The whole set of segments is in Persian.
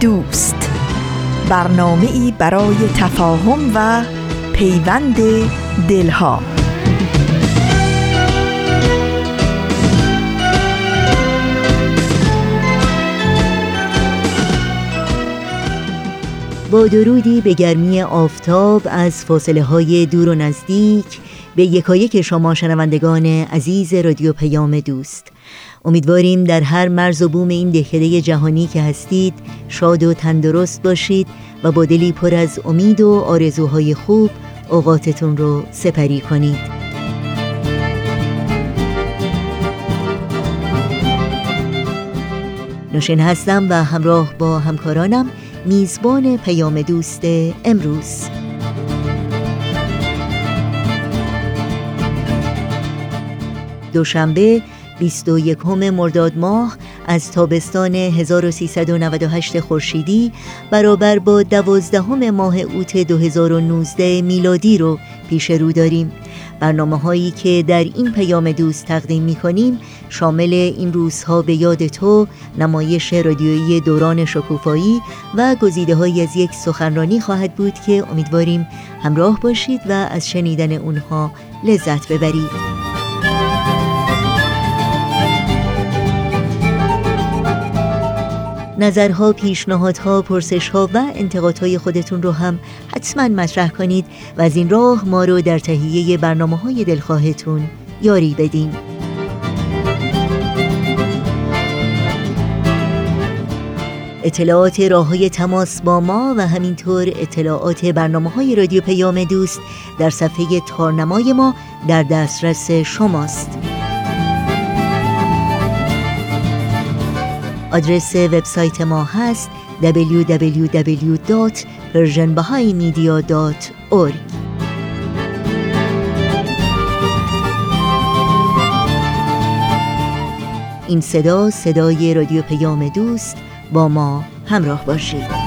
دوست. برنامه ای برای تفاهم و پیوند دلها. با درودی به گرمی آفتاب از فاصله های دور و نزدیک به یکایک شما شنوندگان عزیز رادیو پیام دوست. امیدواریم در هر مرز و بوم این دهکده جهانی که هستید شاد و تندرست باشید و با دلی پر از امید و آرزوهای خوب اوقاتتون رو سپری کنید. نوشین هستم و همراه با همکارانم میزبان پیام دوست امروز. دوشنبه 21 مرداد ماه از تابستان 1398 خورشیدی برابر با دوازدهم ماه اوت 2019 میلادی رو پیش رو داریم. برنامه هایی که در این پیام دوست تقدیم می کنیم شامل این روزها به یاد تو نمایش رادیویی دوران شکوفایی و گزیده های از یک سخنرانی خواهد بود که امیدواریم همراه باشید و از شنیدن اونها لذت ببرید. نظرها، پیشنهادها، پرسشها و انتقادهای خودتون رو هم حتما مطرح کنید و از این راه ما رو در تهیه برنامه های دلخواهتون یاری بدین. اطلاعات راه های تماس با ما و همینطور اطلاعات برنامه های رادیو پیام دوست در صفحه تارنمای ما در دسترس شماست. آدرس وبسایت ما هست www.persianbahaimedia.org این صدا صدای رادیو پیام دوست با ما همراه باشید.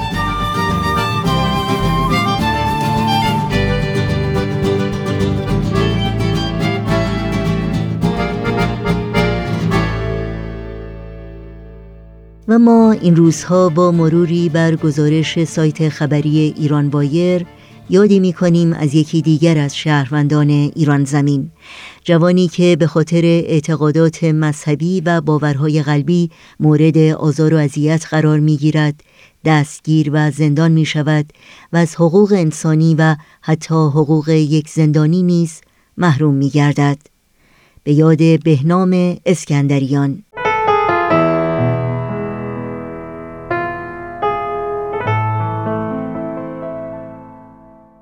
و ما این روزها با مروری بر گزارش سایت خبری ایران وایر یادی می کنیم از یکی دیگر از شهروندان ایران زمین. جوانی که به خاطر اعتقادات مذهبی و باورهای قلبی مورد آزار و اذیت قرار می گیرد دستگیر و زندان می شود و از حقوق انسانی و حتی حقوق یک زندانی نیز محروم می گردد به یاد بهنام اسکندریان.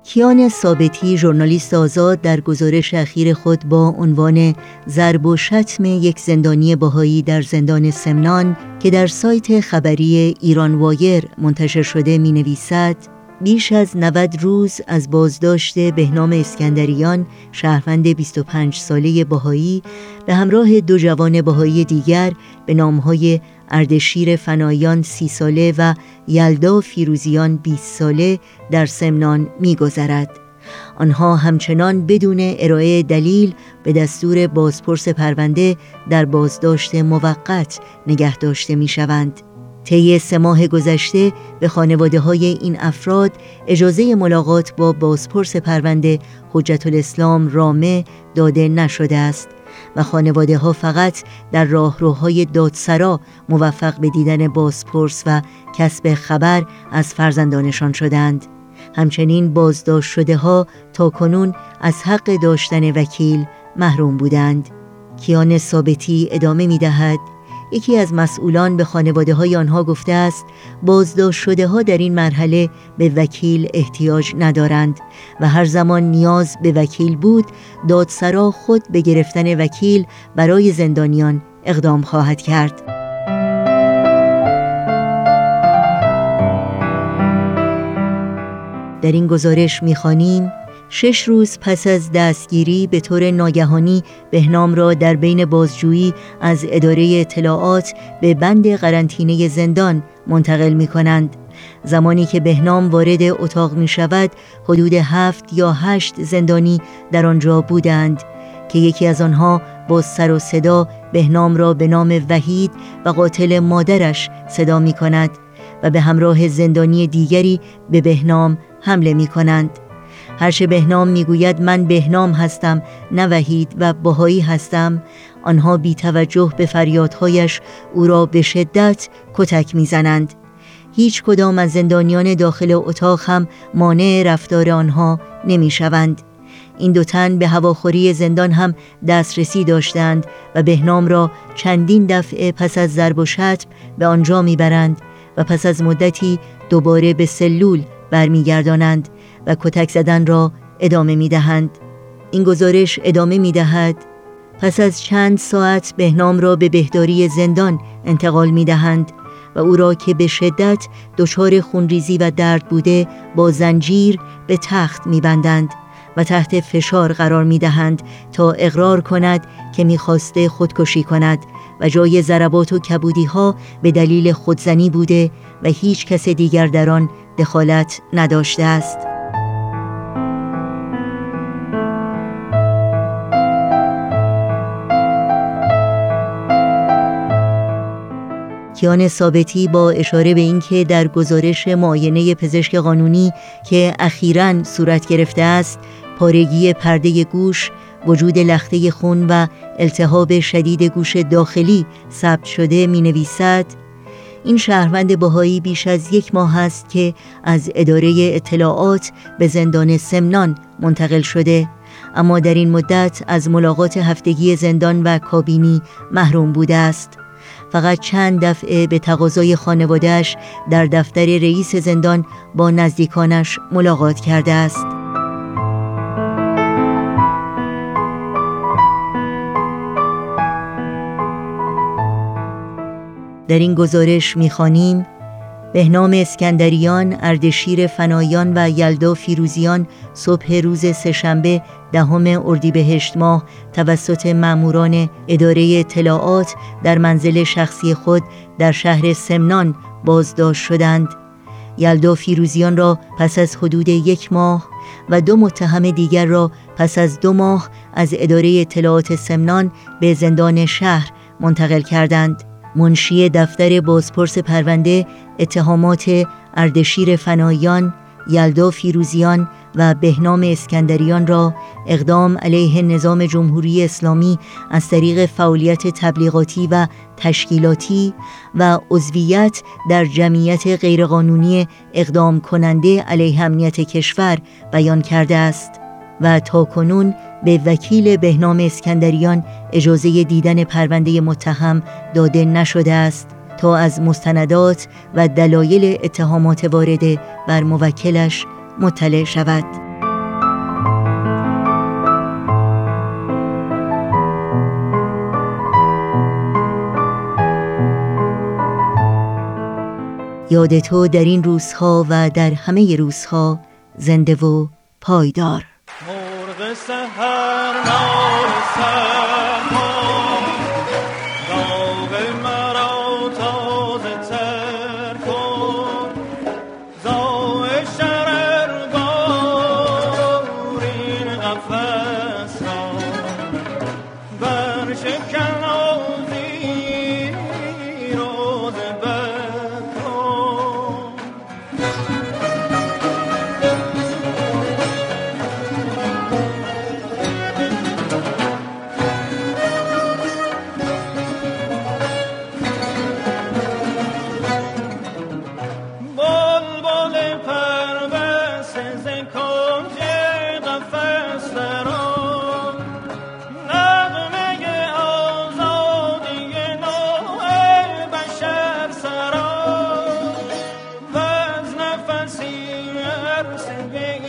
کیان ثابتی ژورنالیست آزاد در گزارش اخیر خود با عنوان ضرب و شتم یک زندانی باهایی در زندان سمنان که در سایت خبری ایران وایر منتشر شده می نویسد بیش از 90 روز از بازداشت بهنام اسکندریان شهروند 25 ساله باهایی به همراه دو جوان باهایی دیگر به نامهای اردشیر فنایان سی ساله و یلدا فیروزیان 20 ساله در سمنان میگذرد. آنها همچنان بدون ارائه دلیل به دستور بازپرس پرونده در بازداشت موقت نگه داشته می شوند. طی سه ماه گذشته به خانواده های این افراد اجازه ملاقات با بازپرس پرونده حجت الاسلام رامه داده نشده است و خانواده ها فقط در راهروهای دادسرا موفق به دیدن بازپرس و کسب خبر از فرزندانشان شدند. همچنین بازداشت شده ها تا کنون از حق داشتن وکیل محروم بودند. کیان ثابتی ادامه می دهد یکی از مسئولان به خانواده های آنها گفته است بازداشت شده ها در این مرحله به وکیل احتیاج ندارند و هر زمان نیاز به وکیل بود دادسرا خود به گرفتن وکیل برای زندانیان اقدام خواهد کرد. در این گزارش می‌خوانیم. شش روز پس از دستگیری به طور ناگهانی بهنام را در بین بازجویی از اداره اطلاعات به بند قرنطینه زندان منتقل می کنند. زمانی که بهنام وارد اتاق می شود حدود هفت یا هشت زندانی در آنجا بودند که یکی از آنها با سر و صدا بهنام را به نام وحید و قاتل مادرش صدا می کند و به همراه زندانی دیگری به بهنام حمله می کنند. هرچه بهنام می‌گوید من بهنام هستم نه وحید و باهایی هستم. آنها بی توجه به فریادهایش او را به شدت کتک می‌زنند. هیچ کدام از زندانیان داخل اتاق هم مانع رفتار آنها نمی‌شوند. این دو تن به هواخوری زندان هم دسترسی داشتند و بهنام را چندین دفعه پس از ضرب و شتم به آنجا می‌برند و پس از مدتی دوباره به سلول برمیگردانند. و کتک زدن را ادامه می دهند. این گزارش ادامه می دهد پس از چند ساعت بهنام را به بهداری زندان انتقال می دهند و او را که به شدت دچار خونریزی و درد بوده با زنجیر به تخت می بندند و تحت فشار قرار می دهند تا اقرار کند که می‌خواسته خودکشی کند و جای ضربات و کبودی ها به دلیل خودزنی بوده و هیچ کس دیگر در آن دخالت نداشته است. کیان ثابتی با اشاره به اینکه در گزارش معاینه پزشک قانونی که اخیرا صورت گرفته است پارگی پرده گوش وجود لخته خون و التهاب شدید گوش داخلی ثبت شده می نویسد این شهروند بهایی بیش از یک ماه است که از اداره اطلاعات به زندان سمنان منتقل شده. اما در این مدت از ملاقات هفتگی زندان و کابینی محروم بوده است. فقط چند دفعه به تقاضای خانوادهش در دفتر رئیس زندان با نزدیکانش ملاقات کرده است. در این گزارش می‌خوانیم بهنام اسکندریان، اردشیر فنایان و یلدا فیروزیان صبح روز سهشنبه دهم اردیبهشت ماه توسط ماموران اداره اطلاعات در منزل شخصی خود در شهر سمنان بازداشت شدند. یلدا فیروزیان را پس از حدود یک ماه و دو متهم دیگر را پس از دو ماه از اداره اطلاعات سمنان به زندان شهر منتقل کردند. منشی دفتر بازپرس پرونده اتهامات اردشیر فنایان، یلدا فیروزیان و بهنام اسکندریان را اقدام علیه نظام جمهوری اسلامی از طریق فعالیت تبلیغاتی و تشکیلاتی و عضویت در جمعیت غیرقانونی اقدام کننده علیه امنیت کشور بیان کرده است و تا کنون به وکیل بهنام اسکندریان اجازه دیدن پرونده متهم داده نشده است. تا از مستندات و دلایل اتهامات وارده بر موکلش مطلع شود. یاد تو در این روزها و در همه روزها زنده و پایدار. سهر singing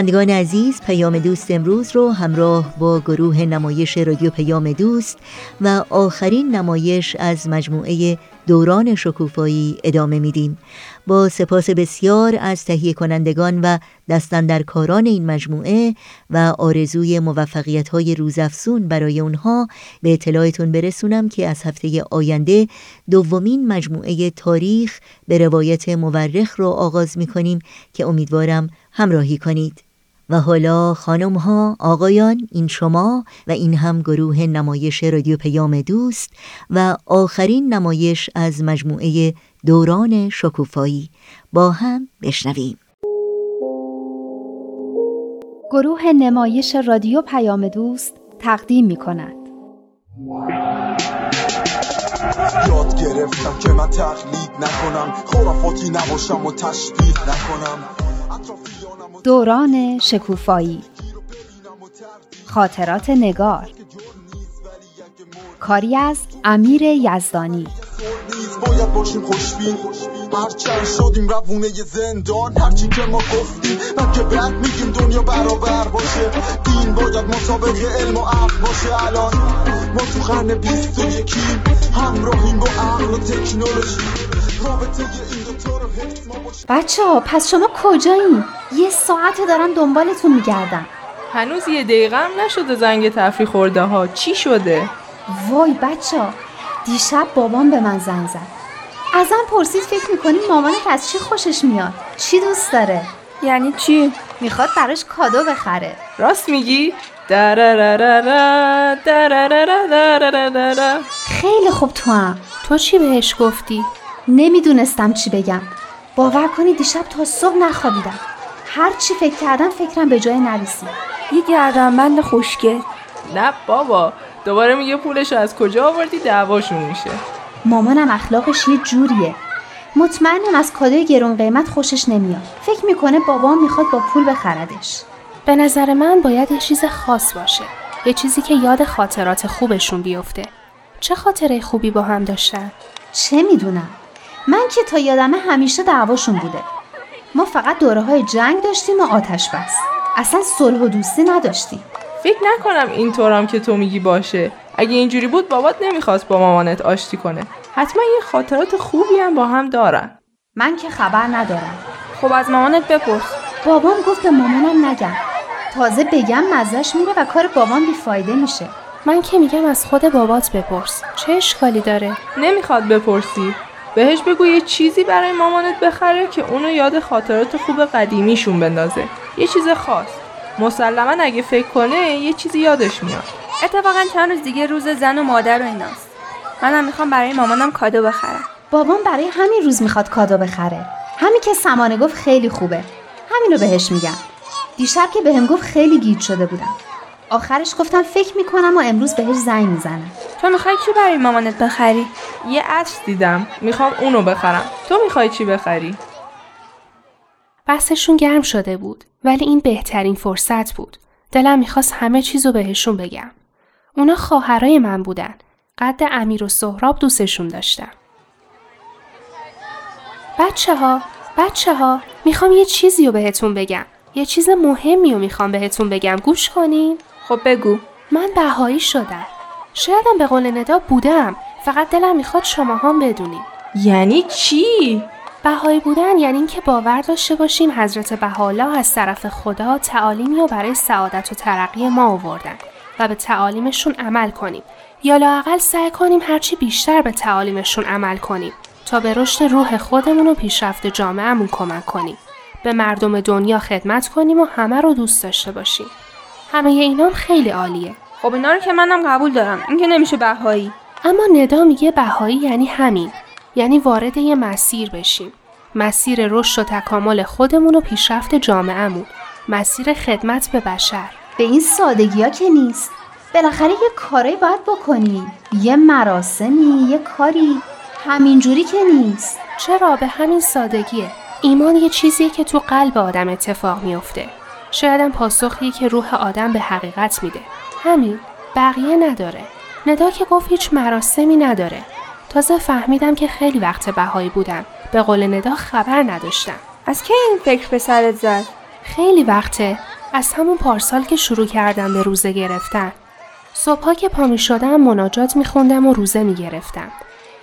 شنوندگان عزیز پیام دوست امروز رو همراه با گروه نمایش رادیو پیام دوست و آخرین نمایش از مجموعه دوران شکوفایی ادامه میدیم. با سپاس بسیار از تهیه کنندگان و دستندرکاران این مجموعه و آرزوی موفقیت های روزافزون برای اونها به اطلاعتون برسونم که از هفته آینده دومین مجموعه تاریخ به روایت مورخ رو آغاز می‌کنیم که امیدوارم همراهی کنید. و حالا خانم ها آقایان این شما و این هم گروه نمایش رادیو پیام دوست و آخرین نمایش از مجموعه دوران شکوفایی. با هم بشنویم. گروه نمایش رادیو پیام دوست تقدیم می کند یاد گرفتم که من تقلید نکنم خرافاتی نباشم و تشبیه نکنم. دوران شکوفایی. خاطرات نگار. کاری از امیر یزدانی. باید باشیم خوشبین. هرچند شدیم روونه زندان هرچی که ما گفتیم من که بعد میگیم دنیا برابر باشه. دین باید مطابق علم و عقل باشه الان. ما تو قرن بیست و یکیم همراهیم با عقل و تکنولوژی. بچه ها پس شما کجایین؟ یه ساعت دارم دنبالتون میگردم. هنوز یه دقیقه هم نشده زنگ تفریح خورده ها. چی شده؟ وای بچه ها دیشب بابام به من زنگ زد. ازم پرسید فکر می‌کنی مامانت از چی خوشش میاد؟ چی دوست داره؟ یعنی چی؟ می‌خواد براش کادو بخره. راست میگی؟ خیلی خوب تو هم. تو چی بهش گفتی؟ نمی‌دونستم چی بگم. باور کنی دیشب تا صبح نخوابیدم. هر چی فکر کردم فکرم به جای نرسید. یه گردنبند خوشگل. نه بابا دوباره میگه پولش از کجا آوردی؟ دعواشون میشه. مامانم اخلاقش یه جوریه. مطمئنم از کادوی گرون قیمت خوشش نمیاد. فکر می‌کنه بابام می‌خواد با پول بخردش به نظر من باید یه چیز خاص باشه. یه چیزی که یاد خاطرات خوبشون بیفته. چه خاطره خوبی با هم داشتن؟ چه می‌دونم. من که تا یادمه همیشه دعواشون بوده. ما فقط دوره های جنگ داشتیم و آتش بس. اصلا صلح و دوستی نداشتیم. فکر نکنم اینطورم که تو میگی باشه. اگه اینجوری بود بابات نمی‌خواست با مامانت آشتی کنه. حتما یه خاطرات خوبی هم با هم دارن. من که خبر ندارم. خب از مامانت بپرس. بابام گفت به مامانم نگم. تازه بگم مزش میره و کار بابام بیفایده میشه. من که میگم از خود بابات بپرس. چه اشکالی داره؟ نمی‌خواد بپرسی. بهش بگو یه چیزی برای مامانت بخره که اونو یاد خاطرات خوب قدیمیشون بندازه. یه چیز خاص. مسلما اگه فکر کنه یه چیزی یادش میاد. اتفاقا چند روز دیگه روز زن و مادر و ایناست. منم می‌خوام برای مامانم کادو بخرم. بابام برای همین روز می‌خواد کادو بخره. همین که سمانه گفت خیلی خوبه. همین رو بهش میگم. دیشب که بهم گفت خیلی گیج شده بودم. آخرش گفتم فکر می‌کنم و امروز بهش زنگ می‌زنم. تو می‌خوای چی برای مامانت بخری؟ یه عطر دیدم. می‌خوام اونو بخرم. تو می‌خوای چی بخری؟ بحثشون گرم شده بود ولی این بهترین فرصت بود. دلم می‌خواست همه چیزو بهشون بگم. اونا خواهرای من بودن. قد امیر و سهراب دوستشون داشتم بچه ها بچه ها می‌خوام یه چیزی رو بهتون بگم. یه چیز مهمی رو می‌خوام بهتون بگم. گوش کنین. خب بگو. من بهایی شدم. شایدم به قول ندا بودم. فقط دلم می‌خواد شما هم بدونیم یعنی چی؟ بهایی بودن یعنی اینکه باور داشته باشیم حضرت بهاءالله از طرف خدا تعالیمی رو برای سعادت و ترقی ما آوردن و به تعالیمشون عمل کنیم. یا لاقل سعی کنیم هرچی بیشتر به تعالیمشون عمل کنیم تا به رشد روح خودمون و پیشرفت جامعهمون کمک کنیم. به مردم دنیا خدمت کنیم و همه رو دوست داشته باشیم. همه اینام خیلی عالیه. خب اینا رو که منم قبول دارم. این که نمیشه بهایی. اما ندا میگه بهایی یعنی همین. یعنی وارد یه مسیر بشیم. مسیر رشد و تکامل خودمون و پیشرفت جامعهمون. مسیر خدمت به بشر. به این سادگی ها که نیست. بالاخره یه کاری باید بکنی یه مراسمی یه کاری. همینجوری که نیست. چرا؟ به همین سادگیه. ایمان یه چیزیه که تو قلب آدم اتفاق میافته. شایدم پاسخی که روح آدم به حقیقت میده. همین. بقیه نداره. ندا که گفت هیچ مراسمی نداره. تازه فهمیدم که خیلی وقت بهایی بودم به قول ندا خبر نداشتم از کی این فکر به سرت زد خیلی وقته از همون پارسال که شروع کردم به روزه گرفتن صبحها که پا می شدم مناجات می خوندم و روزه می گرفتم.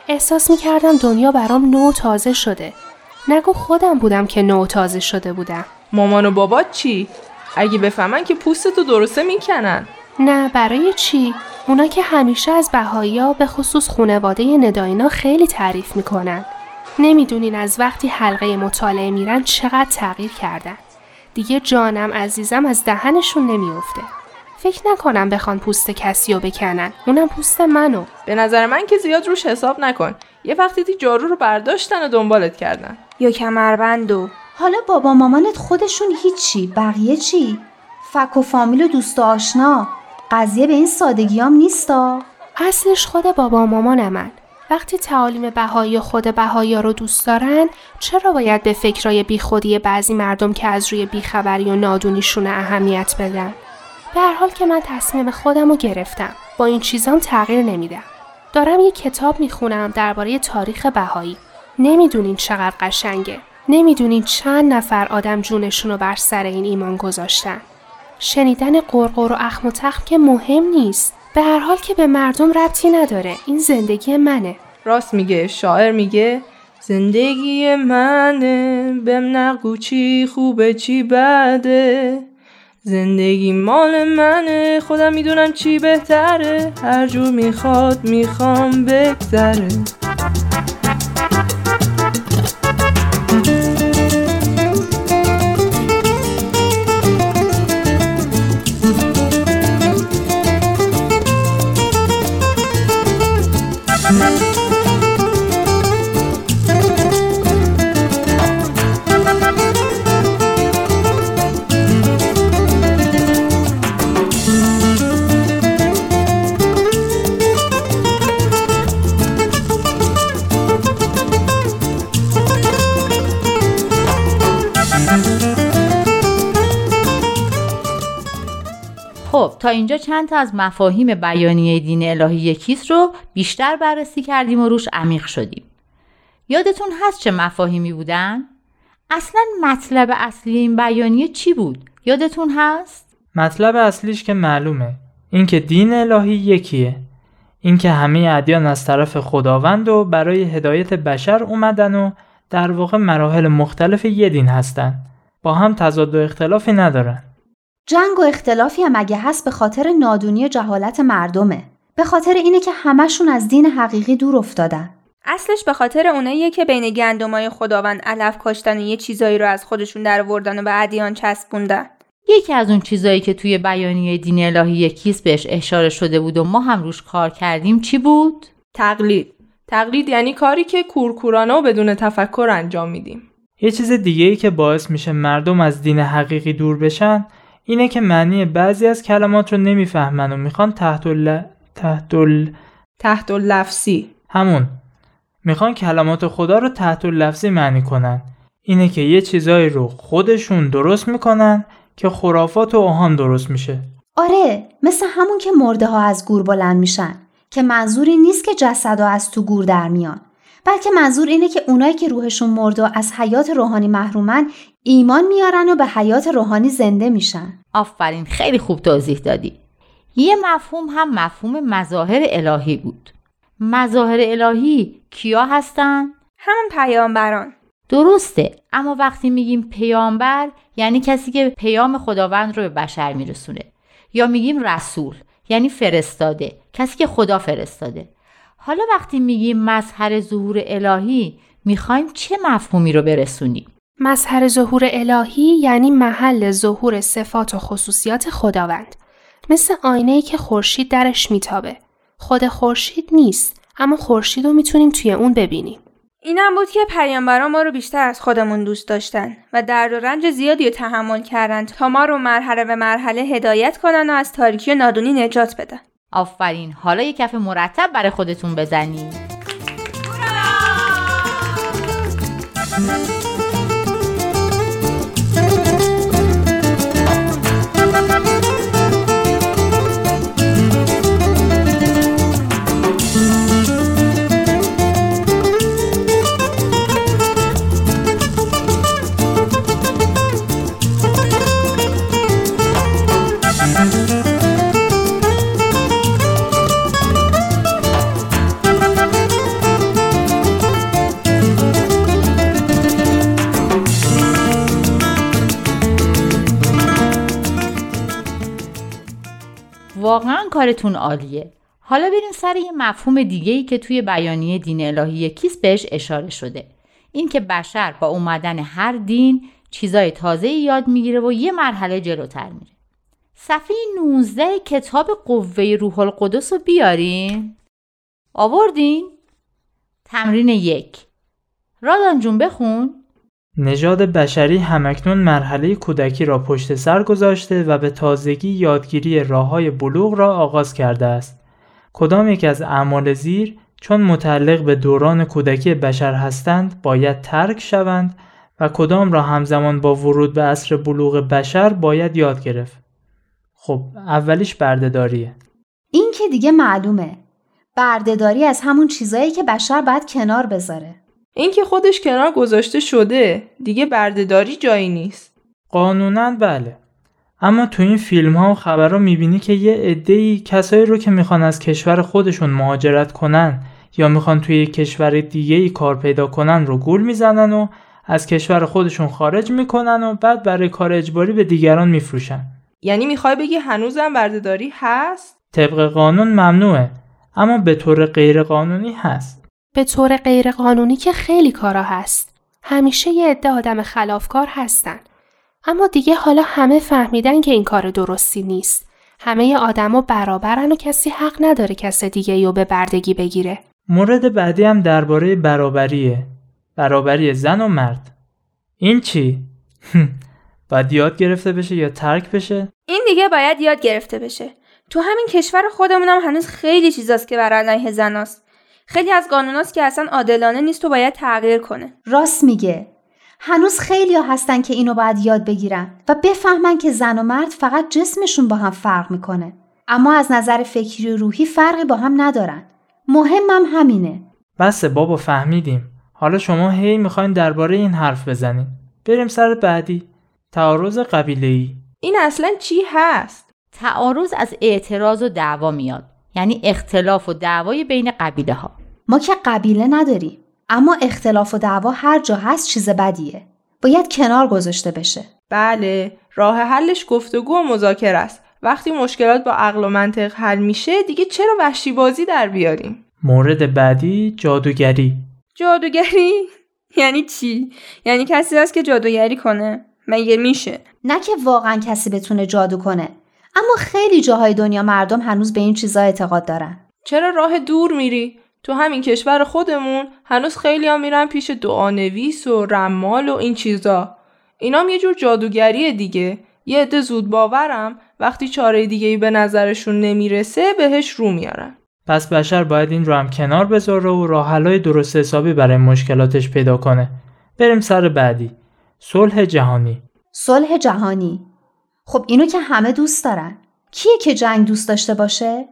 احساس می کردم دنیا برام نو تازه شده. نگو خودم بودم که نو تازه شده بودم. مامان و بابات چی؟ اگه بفهمن که پوستتو درسته می‌کنن نه برای چی؟ اونا که همیشه از بهایی به خصوص خونواده نداینا خیلی تعریف می‌کنن. نمی‌دونین از وقتی حلقه مطالعه میرن چقدر تغییر کردن. دیگه جانم عزیزم از دهنشون نمیافته. فکر نکنم بخوان پوست کسی رو بکنن اونم پوست منو به نظر من که زیاد روش حساب نکن یه وقتی دی جارو رو برداشتن و دنبالت کردن یا کمربند و حالا بابا مامانت خودشون هیچی بقیه چی فک و فامیل و دوست و آشنا قضیه به این سادگیام نیستا؟ اصلش خود بابا مامانمن وقتی تعالیم بهایی خود بهایی رو دوست دارن چرا باید به فکرای بیخودی بعضی مردم که از روی بیخبری و نادونیشون اهمیت بدن؟ به هر حال که من تصمیم خودم رو گرفتم. با این چیزام تغییر نمیدم. دارم یه کتاب می‌خونم درباره تاریخ بهایی. نمی‌دونین چقدر قشنگه. نمی‌دونین چند نفر آدم جونشون رو بر سر این ایمان گذاشتن. شنیدن قرقر و اخم و تخم که مهم نیست. به هر حال که به مردم ربطی نداره. این زندگی منه. راست میگه شاعر میگه زندگی منه بهم نگو چی خوبه چی بده. زندگی مال منه خودم می‌دونم چی بهتره. هر جور می‌خواد می‌خوام بگذره. خب تا اینجا چند تا از مفاهیم بیانیه دین الهی یکیست رو بیشتر بررسی کردیم و روش عمیق شدیم. یادتون هست چه مفاهیمی بودن؟ اصلا مطلب اصلی این بیانیه چی بود؟ یادتون هست؟ مطلب اصلیش که معلومه اینکه دین الهی یکیه اینکه همه ادیان از طرف خداوند و برای هدایت بشر اومدن و در واقع مراحل مختلف یه دین هستن با هم تضاد و اختلافی ندارن جنگ و اختلافی هم اگه هست به خاطر نادونی و جهالت مردمه. به خاطر اینه که همشون از دین حقیقی دور افتادن. اصلش به خاطر اوناییه که بین گندمای خداوند علف کاشتن و یه چیزایی رو از خودشون در آوردن و به ادیان چسبوندن. یکی از اون چیزایی که توی بیانیه دین الهی یکیست بهش اشاره شده بود و ما هم روش کار کردیم چی بود؟ تقلید. تقلید یعنی کاری که کورکورانه و بدون تفکر انجام میدیم. یه چیز دیگه ای که باعث میشه مردم از دین حقیقی دور بشن اینه که معنی بعضی از کلمات رو نمی‌فهمن و می‌خوان تحت ال... تحت ال... تحت لفظی همون. می‌خوان کلمات خدا رو تحت لفظی معنی کنن. اینه که یه چیزایی رو خودشون درست می‌کنن که خرافات و اوهام درست میشه. آره مثل همون که مرده ها از گور بلند میشن که منظوری نیست که جسد از تو گور در میان بلکه منظور اینه که اونایی که روحشون مرده و از حیات روحانی محرومن ایمان میارن و به حیات روحانی زنده میشن. آفرین خیلی خوب توضیح دادی. یه مفهوم هم مفهوم مظاهر الهی بود. مظاهر الهی کیا هستن؟ همون پیامبران. درسته اما وقتی میگیم پیامبر یعنی کسی که پیام خداوند رو به بشر میرسونه. یا میگیم رسول یعنی فرستاده کسی که خدا فرستاده. حالا وقتی میگیم مظهر ظهور الهی می‌خوایم چه مفهومی رو برسونیم؟ مظهر ظهور الهی یعنی محل ظهور صفات و خصوصیات خداوند. مثل آینه که خورشید درش میتابه. خود خورشید نیست اما خورشید رو می‌تونیم توی اون ببینیم. اینم بود که پیامبران ما رو بیشتر از خودمون دوست داشتن و درد و رنج زیادی رو تحمل کردن تا ما رو مرحله به مرحله هدایت کنن و از تاریکی و نادونی نجات بدن. آفرین. حالا یه کف مرتب برای خودتون بزنید واقعا کارتون عالیه. حالا بریم سر یه مفهوم دیگه ای که توی بیانیه دین الهی کیس بهش اشاره شده. این که بشر با اومدن هر دین چیزای تازه یاد می‌گیره و یه مرحله جلوتر میره. صفحه 19 کتاب قوه روح القدس رو بیارین. آوردین؟ تمرین یک. رادان جون بخون. نژاد بشری همکنون مرحله کودکی را پشت سر گذاشته و به تازگی یادگیری راههای بلوغ را آغاز کرده است. کدام یک از اعمال زیر چون متعلق به دوران کودکی بشر هستند باید ترک شوند و کدام را همزمان با ورود به عصر بلوغ بشر باید یاد گرفت. خب اولیش بردهداریه. این که دیگه معلومه. بردهداری از همون چیزایی که بشر باید کنار بذاره. اینکه خودش کنار گذاشته شده دیگه بردهداری جایی نیست. قانونا بله. اما تو این فیلم ها و خبرها می‌بینی که یه عده‌ای کسایی رو که می‌خوان از کشور خودشون مهاجرت کنن یا می‌خوان توی کشور دیگه ای کار پیدا کنن رو گول می‌زنن و از کشور خودشون خارج می‌کنن و بعد برای کار اجباری به دیگران میفروشن. یعنی می‌خوای بگی هنوزم بردهداری؟ هست؟ طبق قانون ممنوعه اما به طور غیر قانونی هست. به طور غیرقانونی که خیلی کارا هست. همیشه یه عده آدم خلافکار هستن. اما دیگه حالا همه فهمیدن که این کار درستی نیست. همه آدما برابرن و کسی حق نداره کس دیگه رو به بردگی بگیره. مورد بعدی هم درباره برابریه. برابری زن و مرد. این چی؟ باید یاد گرفته بشه یا ترک بشه؟ این دیگه باید یاد گرفته بشه. تو همین کشور خودمون هم هنوز خیلی چیزاست که بر علیه زناست. خیلی از قانوناست که اصلا عادلانه نیست و باید تغییر کنه. راست میگه. هنوز خیلی ها هستن که اینو باید یاد بگیرن و بفهمن که زن و مرد فقط جسمشون با هم فرق می‌کنه. اما از نظر فکری و روحی فرقی با هم ندارن. مهمم همینه. بسه بابا فهمیدیم. حالا شما هی می‌خواین درباره این حرف بزنین. بریم سر بعدی. تعارض قبیله ای این اصلا چی هست؟ تعارض از اعتراض و دعوا میاد. یعنی اختلاف و دعوای بین قبیله ها ما که قبیله نداریم اما اختلاف و دعوا هر جا هست چیز بدیه. باید کنار گذاشته بشه. بله راه حلش گفتگو و مذاکره است. وقتی مشکلات با عقل و منطق حل میشه دیگه چرا وحشی بازی در بیاریم؟ مورد بعدی جادوگری. جادوگری؟ یعنی چی؟ یعنی کسی هست که جادوگری کنه؟ مگه میشه؟ نه که واقعا کسی بتونه جادو کنه. اما خیلی جاهای دنیا مردم هنوز به این چیزا اعتقاد دارن. چرا راه دور میری؟ تو همین کشور خودمون هنوز خیلی ها میرن پیش دعانویس و رمال و این چیزا. اینام یه جور جادوگریه دیگه. یه عده زود باورم وقتی چاره دیگه ای به نظرشون نمی‌رسه بهش رو میارن. پس بشر باید این رو هم کنار بذاره و راه درست حسابی برای مشکلاتش پیدا کنه. بریم سر بعدی. صلح جهانی. صلح جهانی. خب اینو که همه دوست دارن. کیه که جنگ دوست داشته باشه؟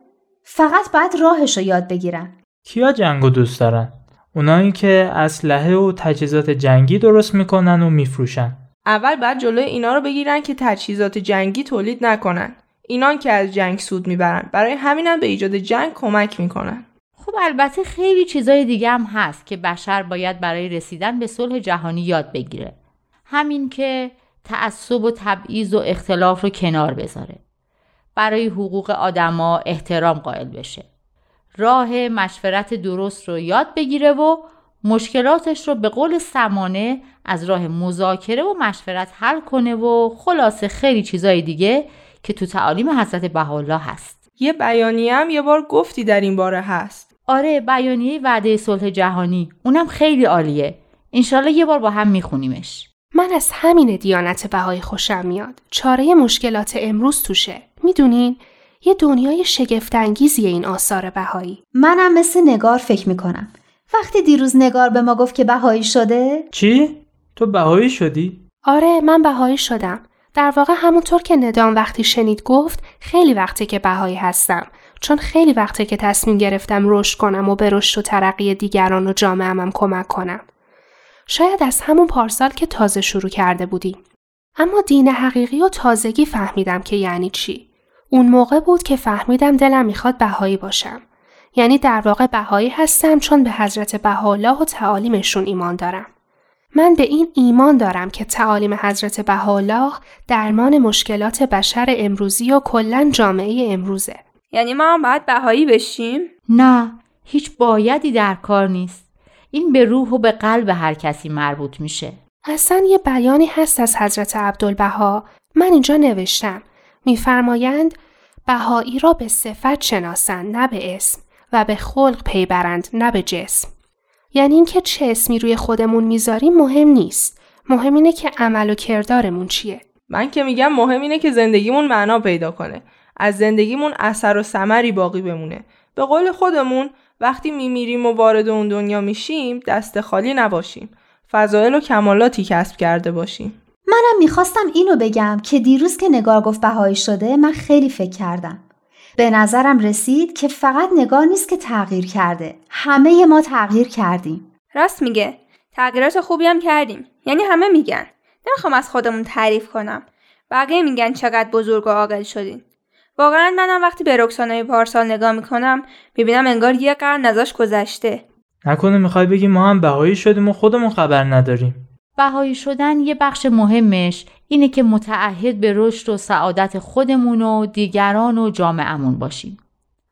فقط باید راهش رو یاد بگیرن. کیا جنگ دوست دارن؟ اونایی که اسلحه و تجهیزات جنگی درست می‌کنن و میفروشن. اول بعد جلوی اینا رو بگیرن که تجهیزات جنگی تولید نکنن. اینان که از جنگ سود می‌برن. برای همینم به ایجاد جنگ کمک می‌کنن. خب البته خیلی چیزای دیگه هم هست که بشر باید برای رسیدن به صلح جهانی یاد بگیره. همین که تعصب و تبعیض و اختلاف رو کنار بذاره. برای حقوق آدما احترام قائل بشه. راه مشورت درست رو یاد بگیره و مشکلاتش رو به قول سمانه از راه مذاکره و مشورت حل کنه و خلاصه خیلی چیزای دیگه که تو تعالیم حضرت بهاءالله هست. یه بیانیه هم یه بار گفتی در این باره هست. آره بیانیه وعده صلح جهانی. اونم خیلی عالیه. انشالله یه بار با هم میخونیمش. من از همین دیانت بهایی خوشم میاد. چاره مشکلات امروز توشه. می‌دونین؟ یه دنیای شگفتانگیزی این آثار بهایی. منم مثل نگار فکر می‌کنم. وقتی دیروز نگار به ما گفت که بهایی شده؟ چی؟ تو بهایی شدی؟ آره من بهایی شدم. در واقع همونطور که ندام وقتی شنید گفت خیلی وقته که بهایی هستم. چون خیلی وقته که تصمیم گرفتم رشد کنم و به رشد و ترقی دیگران و جامعه‌ام کمک کنم. شاید از همون پارسال که تازه شروع کرده بودیم. اما دین حقیقی و تازگی فهمیدم که یعنی چی. اون موقع بود که فهمیدم دلم می‌خواد بهایی باشم. یعنی در واقع بهایی هستم چون به حضرت بهاءالله و تعالیمشون ایمان دارم. من به این ایمان دارم که تعالیم حضرت بهاءالله درمان مشکلات بشر امروزی و کلا جامعه امروزه. یعنی ما هم باید بهایی بشیم؟ نه هیچ بایدی در کار نیست این به روح و به قلب هر کسی مربوط میشه. اصلا یه بیانی هست از حضرت عبدالبها. من اینجا نوشتم. میفرمایند بهایی را به صفت شناسند نه به اسم و به خلق پی برند نه به جسم. یعنی اینکه چه اسمی روی خودمون می‌ذاریم مهم نیست. مهم اینه که عمل و کردارمون چیه. من که میگم مهم اینه که زندگیمون معنا پیدا کنه. از زندگیمون اثر و ثمری باقی بمونه. به قول خودمون وقتی میمیریم و وارد اون دنیا میشیم دست خالی نباشیم. فضایل و کمالاتی کسب کرده باشیم. منم می‌خواستم اینو بگم که دیروز که نگار گفت بهایی شده من خیلی فکر کردم. به نظرم رسید که فقط نگار نیست که تغییر کرده. همه ما تغییر کردیم. راست میگه. تغییرات خوبی هم کردیم. یعنی همه میگن. نمی‌خوام از خودمون تعریف کنم. بقیه میگن چقدر بزرگ و عاقل شدین. واقعا منم وقتی به رکسانه پارسال نگاه می‌کنم می‌بینم انگار یه قرن ازش گذشته. نکنه می‌خوای بگی ما هم بهایی شدیم و خودمون خبر نداریم. بهایی شدن یه بخش مهمش اینه که متعهد به رشد و سعادت خودمون و دیگران و جامعهمون باشیم.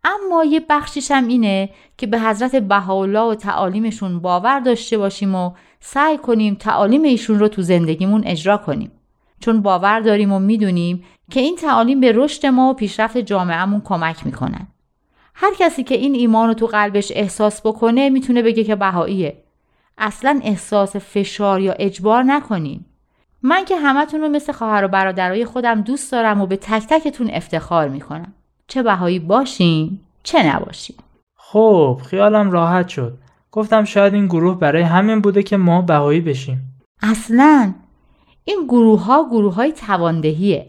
اما یه بخشیش هم اینه که به حضرت بهاءالله و تعالیمشون باور داشته باشیم و سعی کنیم تعالیم ایشون رو تو زندگیمون اجرا کنیم. چون باور داریم و می‌دونیم که این تعالیم به رشد ما و پیشرفت جامعهمون کمک می‌کنن. هر کسی که این ایمان رو تو قلبش احساس بکنه می‌تونه بگه که بهاییه. اصلا احساس فشار یا اجبار نکنین. من که همتون رو مثل خواهر و برادرای خودم دوست دارم و به تک تکتون افتخار می‌کنم. چه بهایی باشین چه نباشین. خب خیالم راحت شد. گفتم شاید این گروه برای همین بوده که ما بهایی بشیم. اصلا این گروه ها گروه های تواندهیه.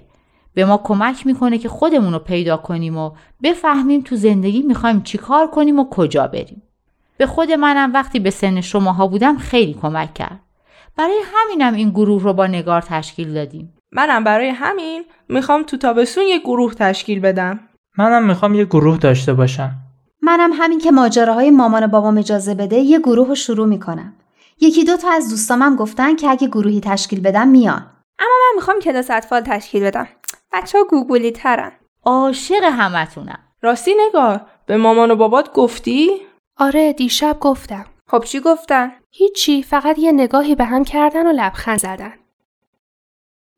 به ما کمک می‌کنه که خودمون رو پیدا کنیم و بفهمیم تو زندگی می‌خوایم چیکار کنیم و کجا بریم. به خود منم وقتی به سن شماها بودم خیلی کمک کرد. برای همینم این گروه رو با نگار تشکیل دادیم. منم برای همین می‌خوام تو تابستون یه گروه تشکیل بدم. منم می‌خوام یه گروه داشته باشم. منم همین که ماجراهای مامان بابام اجازه بده یه گروه رو شروع می‌کنم. یکی دو تا از دوستامم گفتن که اگه گروهی تشکیل بدم میان. اما من می‌خوام کلاس اطفال تشکیل بدم. بچه ها گوگولی ترن. عاشق همتونم. راستی نگار به مامان و بابات گفتی؟ آره دیشب گفتم. خب چی گفتن؟ هیچی فقط یه نگاهی به هم کردن و لبخند زدن.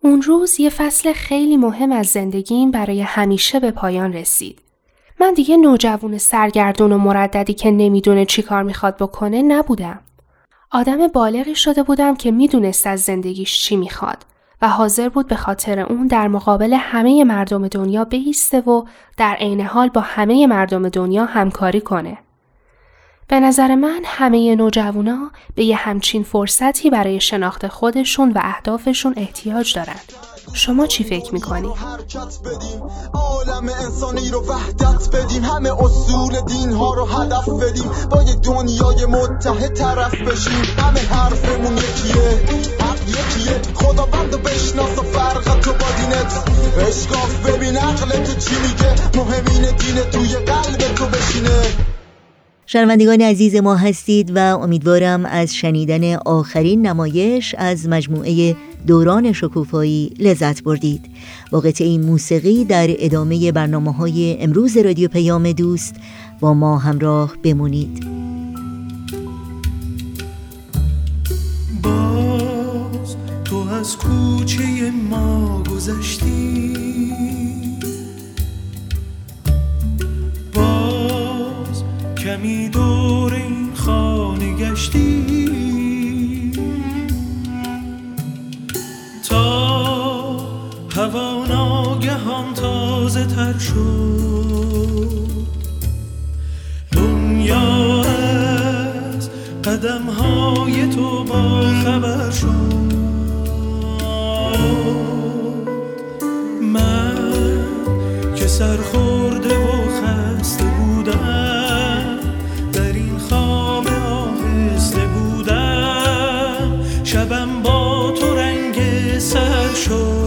اون روز یه فصل خیلی مهم از زندگیم برای همیشه به پایان رسید. من دیگه نوجوون سرگردون و مرددی که نمی‌دونه چی کار می‌خواد بکنه نبودم. آدم بالغی شده بودم که می‌دونست از زندگیش چی می‌خواد و حاضر بود به خاطر اون در مقابل همه مردم دنیا بیسته و در عین حال با همه مردم دنیا همکاری کنه. به نظر من همه نوجوانا به یه همچین فرصتی برای شناخت خودشون و اهدافشون احتیاج دارن. شما چی فکر می‌کنی؟ حرکت بدیم عالم انسانی رو وحدت بدیم همه اصول دین ها رو هدف بدیم با یه دنیای متحد طرف بشیم. همه حرفمون یکیه حق یکیه. خداوند رو بشناس و فرق تو با دینت. اشکاف ببین عقل تو چی میگه. مهمین دین توی قلب تو بشینه. شنوندگان عزیز ما هستید و امیدوارم از شنیدن آخرین نمایش از مجموعه دوران شکوفایی لذت بردید. با قطعه موسیقی در ادامه برنامه های امروز رادیو پیام دوست با ما همراه بمونید. باز تو از کوچه ما گذشتی. کمی دور این خانه گشتی. تا هوا ناگهان تازه تر شد. دنیا از قدم های تو با خبر شد. من که سرخورده سر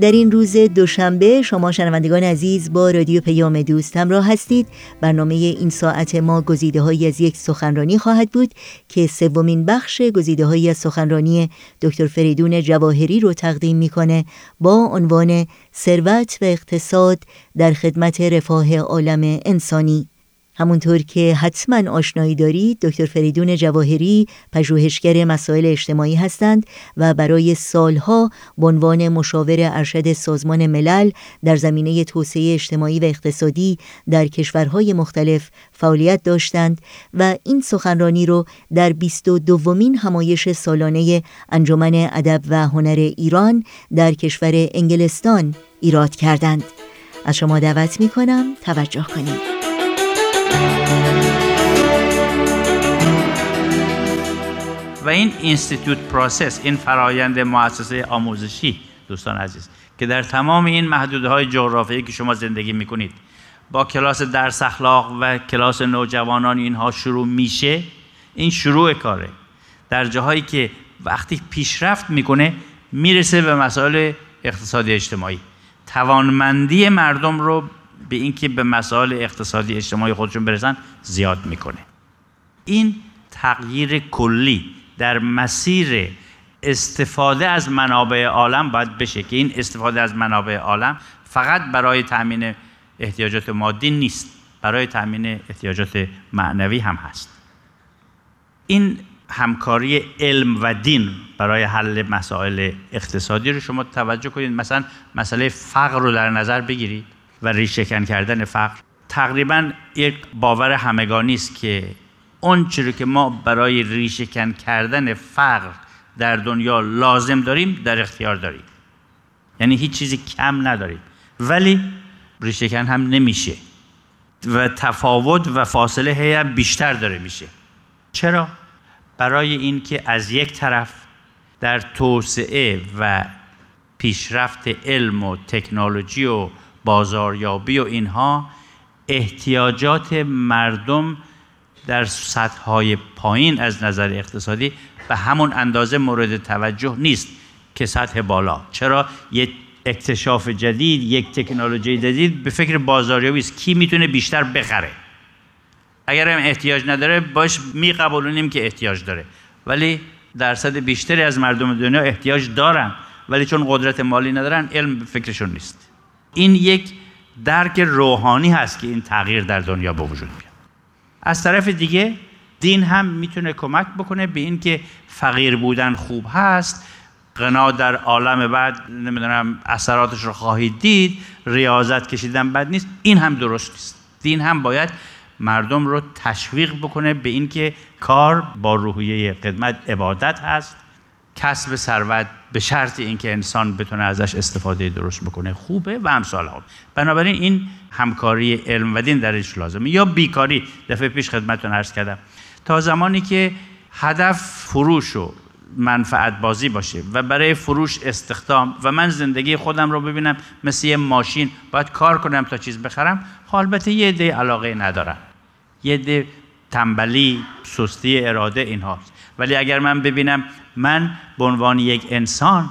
در این روز دوشنبه شما شنوندگان عزیز با رادیو پیام دوست همراه هستید. برنامه این ساعت ما گزیده هایی از یک سخنرانی خواهد بود که سومین بخش گزیده هایی از سخنرانی دکتر فریدون جواهری رو تقدیم می‌کنه با عنوان ثروت و اقتصاد در خدمت رفاه عالم انسانی. همونطور که حتما آشنایی دارید دکتر فریدون جواهری پژوهشگر مسائل اجتماعی هستند و برای سالها به عنوان مشاور ارشد سازمان ملل در زمینه توسعه اجتماعی و اقتصادی در کشورهای مختلف فعالیت داشتند و این سخنرانی رو در 22 دومین همایش سالانه انجمن ادب و هنر ایران در کشور انگلستان ایراد کردند. از شما دعوت می کنم توجه کنید. و این institute process این فرایند مؤسسه آموزشی دوستان عزیز که در تمام این محدوده های جغرافیایی که شما زندگی می‌کنید با کلاس درس اخلاق و کلاس نوجوانان اینها شروع میشه این شروع کاره. در جاهایی که وقتی پیشرفت می‌کنه می‌رسه به مسائل اقتصادی اجتماعی. توانمندی مردم رو به اینکه به مسائل اقتصادی اجتماعی خودشون برسن زیاد می‌کنه. این تغییر کلی در مسیر استفاده از منابع عالم باید بشه که این استفاده از منابع عالم فقط برای تامین احتیاجات مادی نیست برای تامین احتیاجات معنوی هم هست. این همکاری علم و دین برای حل مسائل اقتصادی رو شما توجه کنید. مثلا مسئله فقر رو در نظر بگیرید. و ریشهکن کردن فقر تقریبا یک باور همگانی است که اون چیزی که ما برای ریشهکن کردن فقر در دنیا لازم داریم در اختیار داریم. یعنی هیچ چیزی کم نداریم. ولی ریشهکن هم نمیشه و تفاوت و فاصله هی بیشتر داره میشه. چرا؟ برای اینکه از یک طرف در توسعه و پیشرفت علم و تکنولوژی و بازاریابی و اینها احتیاجات مردم در سطحهای پایین از نظر اقتصادی به همون اندازه مورد توجه نیست که سطح بالا. چرا؟ یک اکتشاف جدید یک تکنولوژی جدید به فکر بازاریابی است. کی می‌تونه بیشتر بخره؟ اگر هم احتیاج نداره باش میقبولونیم که احتیاج داره. ولی درصد بیشتری از مردم دنیا احتیاج دارن. ولی چون قدرت مالی ندارن علم به فکرشون نیست. این یک درک روحانی هست که این تغییر در دنیا به وجود میاد. از طرف دیگه دین هم می‌تونه کمک بکنه به اینکه فقیر بودن خوب هست غنا در عالم بعد نمی‌دونم اثراتش رو خواهید دید ریاضت کشیدن بد نیست این هم درست نیست. دین هم باید مردم رو تشویق بکنه به اینکه کار با روحیه خدمت عبادت هست. کسب ثروت به شرط اینکه انسان بتونه ازش استفاده درست بکنه خوبه و امثال هم بنابراین این همکاری علم و دین درش لازمه. یا بیکاری دفعه پیش خدمتتون عرض کردم. تا زمانی که هدف فروش و منفعت بازی باشه و برای فروش استخدام و من زندگی خودم رو ببینم مثل یه ماشین باید کار کنم تا چیز بخرم خب البته یه عده علاقه ندارم. یه عده تنبلی سستی اراده اینهاست ولی اگر من ببینم من به عنوان یک انسان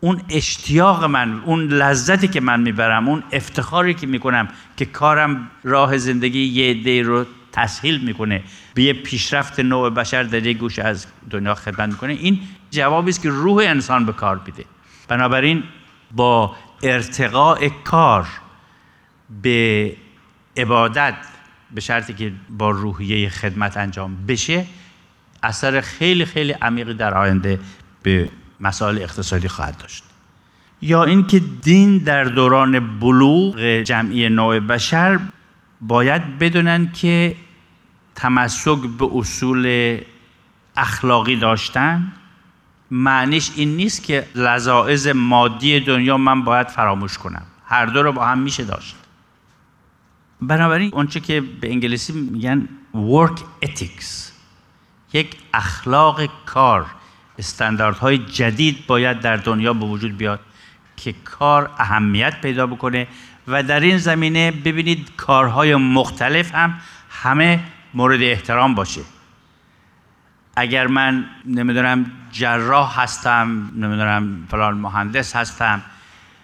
اون اشتیاق من اون لذتی که من می‌برم اون افتخاری که می‌کنم که کارم راه زندگی یه عده رو تسهیل می‌کنه به یه پیشرفت نوع بشر در یک گوش از دنیا خدمت می‌کنه این جوابی است که روح انسان به کار بیده بنابراین با ارتقاء کار به عبادت به شرطی که با روحیه خدمت انجام بشه اثر خیلی خیلی عمیقی در آینده به مسائل اقتصادی خواهد داشت. یا اینکه دین در دوران بلوغ جمعی نوع بشر باید بدونن که تمسک به اصول اخلاقی داشتن معنیش این نیست که لذاعز مادی دنیا من باید فراموش کنم. هر دو رو با هم میشه داشت. بنابراین اونچه که به انگلیسی میگن work ethics. یک اخلاق کار. استانداردهای جدید باید در دنیا به وجود بیاد که کار اهمیت پیدا بکنه و در این زمینه ببینید کارهای مختلف هم همه مورد احترام باشه. اگر من نمی‌دونم جراح هستم نمی‌دونم فلان مهندس هستم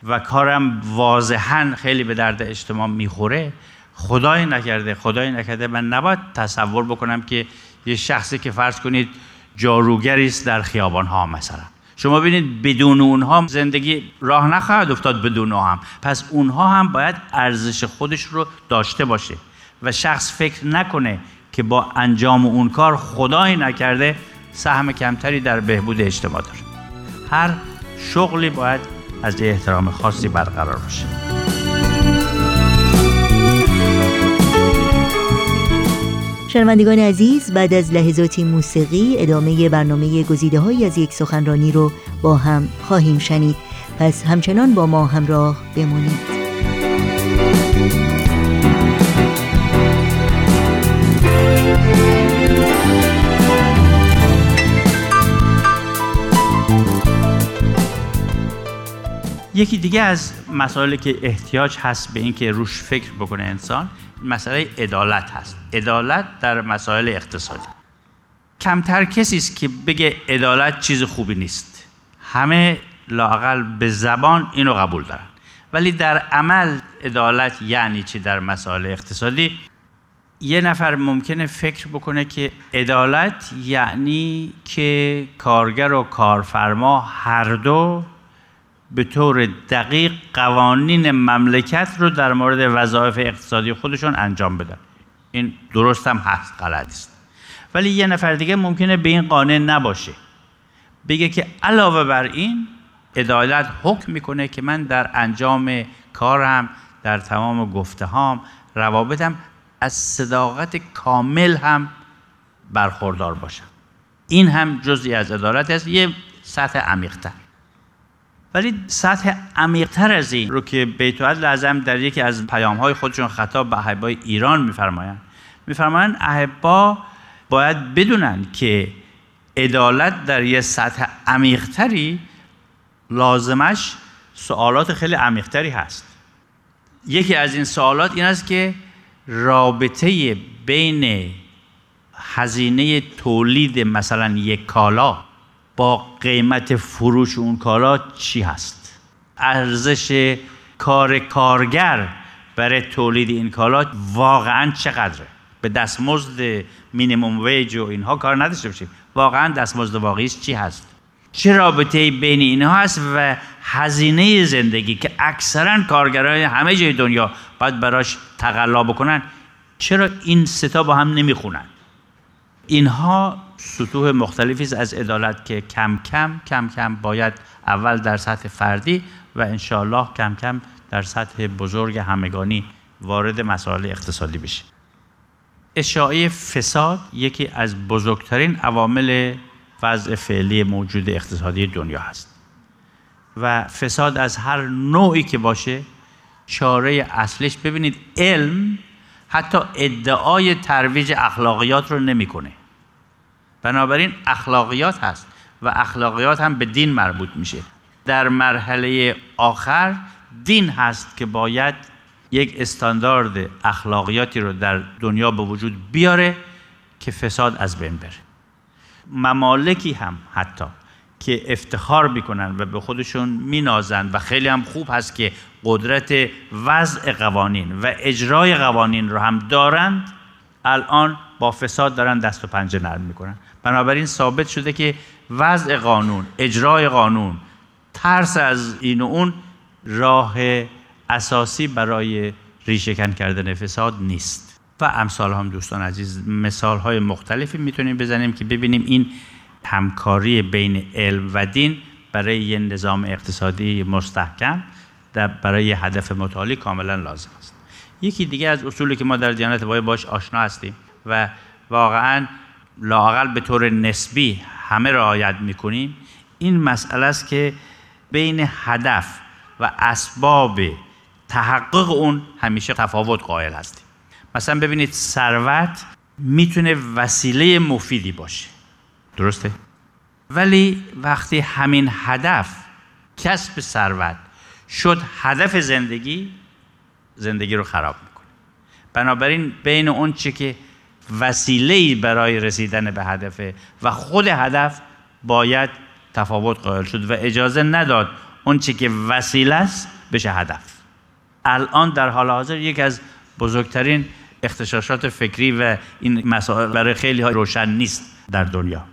و کارم واضحا خیلی به درد اجتماع می‌خوره خدای نکرده خدای نکرده من نباید تصور بکنم که یه شخصی که فرض کنید جاروگری است در خیابان ها مثلا. شما ببینید بدون اونها زندگی راه نخواهد افتاد بدون اونها هم. پس اونها هم باید ارزش خودش رو داشته باشه و شخص فکر نکنه که با انجام اون کار خدایی نکرده سهم کمتری در بهبود اجتماع داره. هر شغلی باید از احترام خاصی برقرار باشه. شنوندگان عزیز بعد از لحظاتی موسیقی ادامه برنامه گزیده های از یک سخنرانی رو با هم خواهیم شنید. پس همچنان با ما همراه بمانید یکی دیگه از مسائلی که احتیاج هست به اینکه روش فکر بکنه انسان مسئله عدالت هست. عدالت در مسائل اقتصادی. کمتر کسی است که بگه عدالت چیز خوبی نیست. همه لاقل به زبان اینو قبول دارن. ولی در عمل عدالت یعنی چی در مسائل اقتصادی؟ یه نفر ممکنه فکر بکنه که عدالت یعنی که کارگر و کارفرما هر دو به طور دقیق قوانین مملکت رو در مورد وظایف اقتصادی خودشون انجام بدن. این درست هم هست غلط است. ولی یه نفر دیگه ممکنه به این قانع نباشه. بگه که علاوه بر این عدالت حکم می‌کنه که من در انجام کارم در تمام گفته هام روابطم از صداقت کامل هم برخوردار باشم. این هم جزئی از عدالت است. یه سطح عمیقتر. ولی سطح عمیقتر از این رو که بیت لازم در یکی از پیام های خودشون خطاب به احبای ایران میفرمایند. میفرمایند احبا باید بدونن که عدالت در یه سطح عمیقتری لازمش سوالات خیلی عمیقتری هست. یکی از این سوالات این است که رابطه بین هزینه تولید مثلا یک کالا با قیمت فروش اون کالا چی هست؟ ارزش کار کارگر برای تولید این کالا واقعا چقدره؟ به دستمزد مینیموم ویج و اینها کار نداشته باشیم. واقعا دستمزد واقعیش چی هست؟ چه رابطه بین اینها هست و هزینه زندگی که اکثرا کارگرای همه جای دنیا باید براش تقلا بکنن چرا این ستا با هم نمی‌خونن؟ اینها سطوح مختلفی از عدالت که کم کم کم کم باید اول در سطح فردی و انشاءالله کم کم در سطح بزرگ همگانی وارد مسائل اقتصادی بشه اشاعه فساد یکی از بزرگترین عوامل وضع فعلی موجود اقتصادی دنیا هست و فساد از هر نوعی که باشه چاره اصلش ببینید علم حتی ادعای ترویج اخلاقیات رو نمی‌کنه. بنابراین اخلاقیات هست و اخلاقیات هم به دین مربوط میشه. در مرحله آخر دین هست که باید یک استاندارد اخلاقیاتی رو در دنیا به وجود بیاره که فساد از بین بره. ممالکی هم حتی که افتخار می‌کنن و به خودشون مینازن و خیلی هم خوب هست که قدرت وضع قوانین و اجرای قوانین رو هم دارند الان با فساد دارن دست و پنجه نرم می‌کنن. بنابراین ثابت شده که وضع قانون اجرای قانون ترس از این و اون راه اساسی برای ریشهکن کردن فساد نیست. و امثال هم دوستان عزیز مثال های مختلفی می‌تونیم بزنیم که ببینیم این همکاری بین علم و دین برای یه نظام اقتصادی مستحکم در برای هدف متعالی کاملا لازم است. یکی دیگه از اصولی که ما در دیانت بای باش آشنا هستیم و واقعا لاقل به طور نسبی همه رعایت می‌کنیم این مسئله است که بین هدف و اسباب تحقق اون همیشه تفاوت قائل هستیم. مثلا ببینید ثروت می‌تونه وسیله مفیدی باشه. درسته؟ ولی وقتی همین هدف کسب ثروت شد هدف زندگی زندگی رو خراب می‌کنه. بنابراین بین اون چه که وسیله برای رسیدن به هدفه و خود هدف باید تفاوت قائل شد و اجازه نداد اون چه که وسیله است بشه هدف. الان در حال حاضر یک از بزرگترین اختشاشات فکری و این مسائل برای خیلی ها روشن نیست در دنیا.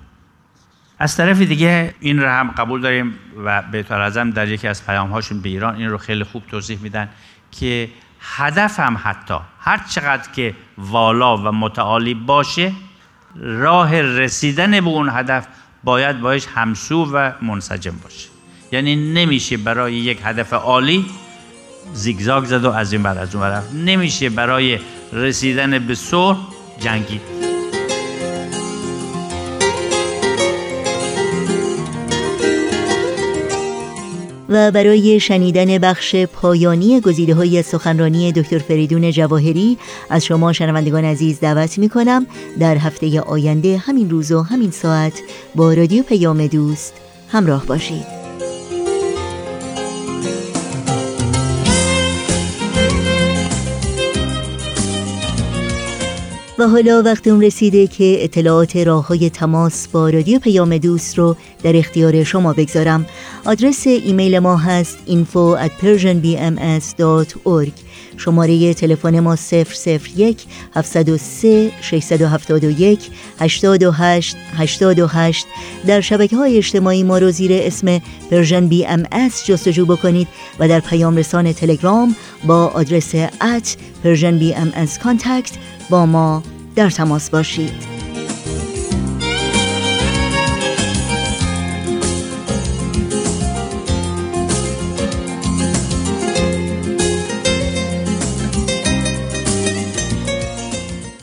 از طرف دیگه این رو هم قبول داریم و به اعظم در یکی از پیام هاشون به ایران این رو خیلی خوب توضیح میدن که هدف هم حتی هر چقدر که والا و متعالی باشه راه رسیدن به اون هدف باید باش همسو و منسجم باشه. یعنی نمیشه برای یک هدف عالی زیگزاگ زد و از این بر از اون رفت. نمیشه برای رسیدن به صلح جنگید. و برای شنیدن بخش پایانی گزیده های سخنرانی دکتر فریدون جواهری از شما شنوندگان عزیز دعوت می کنم در هفته آینده همین روز و همین ساعت با رادیو پیام دوست همراه باشید. حالا وقت اون رسیده که اطلاعات راه های تماس با رادیو پیام دوست رو در اختیار شما بگذارم. آدرس ایمیل ما هست info at persianbms.org شماره تلفن ما 001 703 671 828 828 در شبکه های اجتماعی ما رو زیر اسم پرژن بی جستجو بکنید و در پیام رسان تلگرام با آدرس at Persian BMS Contact با ما در تماس باشید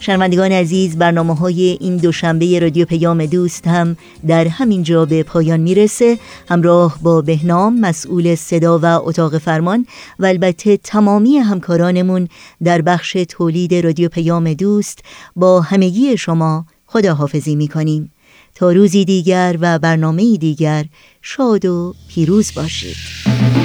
شنوندگان عزیز برنامه های این دوشنبه رادیو پیام دوست هم در همین جا به پایان می‌رسه. همراه با بهنام مسئول صدا و اتاق فرمان و البته تمامی همکارانمون در بخش تولید رادیو پیام دوست با همگی شما خداحافظی می‌کنیم. تا روزی دیگر و برنامه دیگر شاد و پیروز باشید.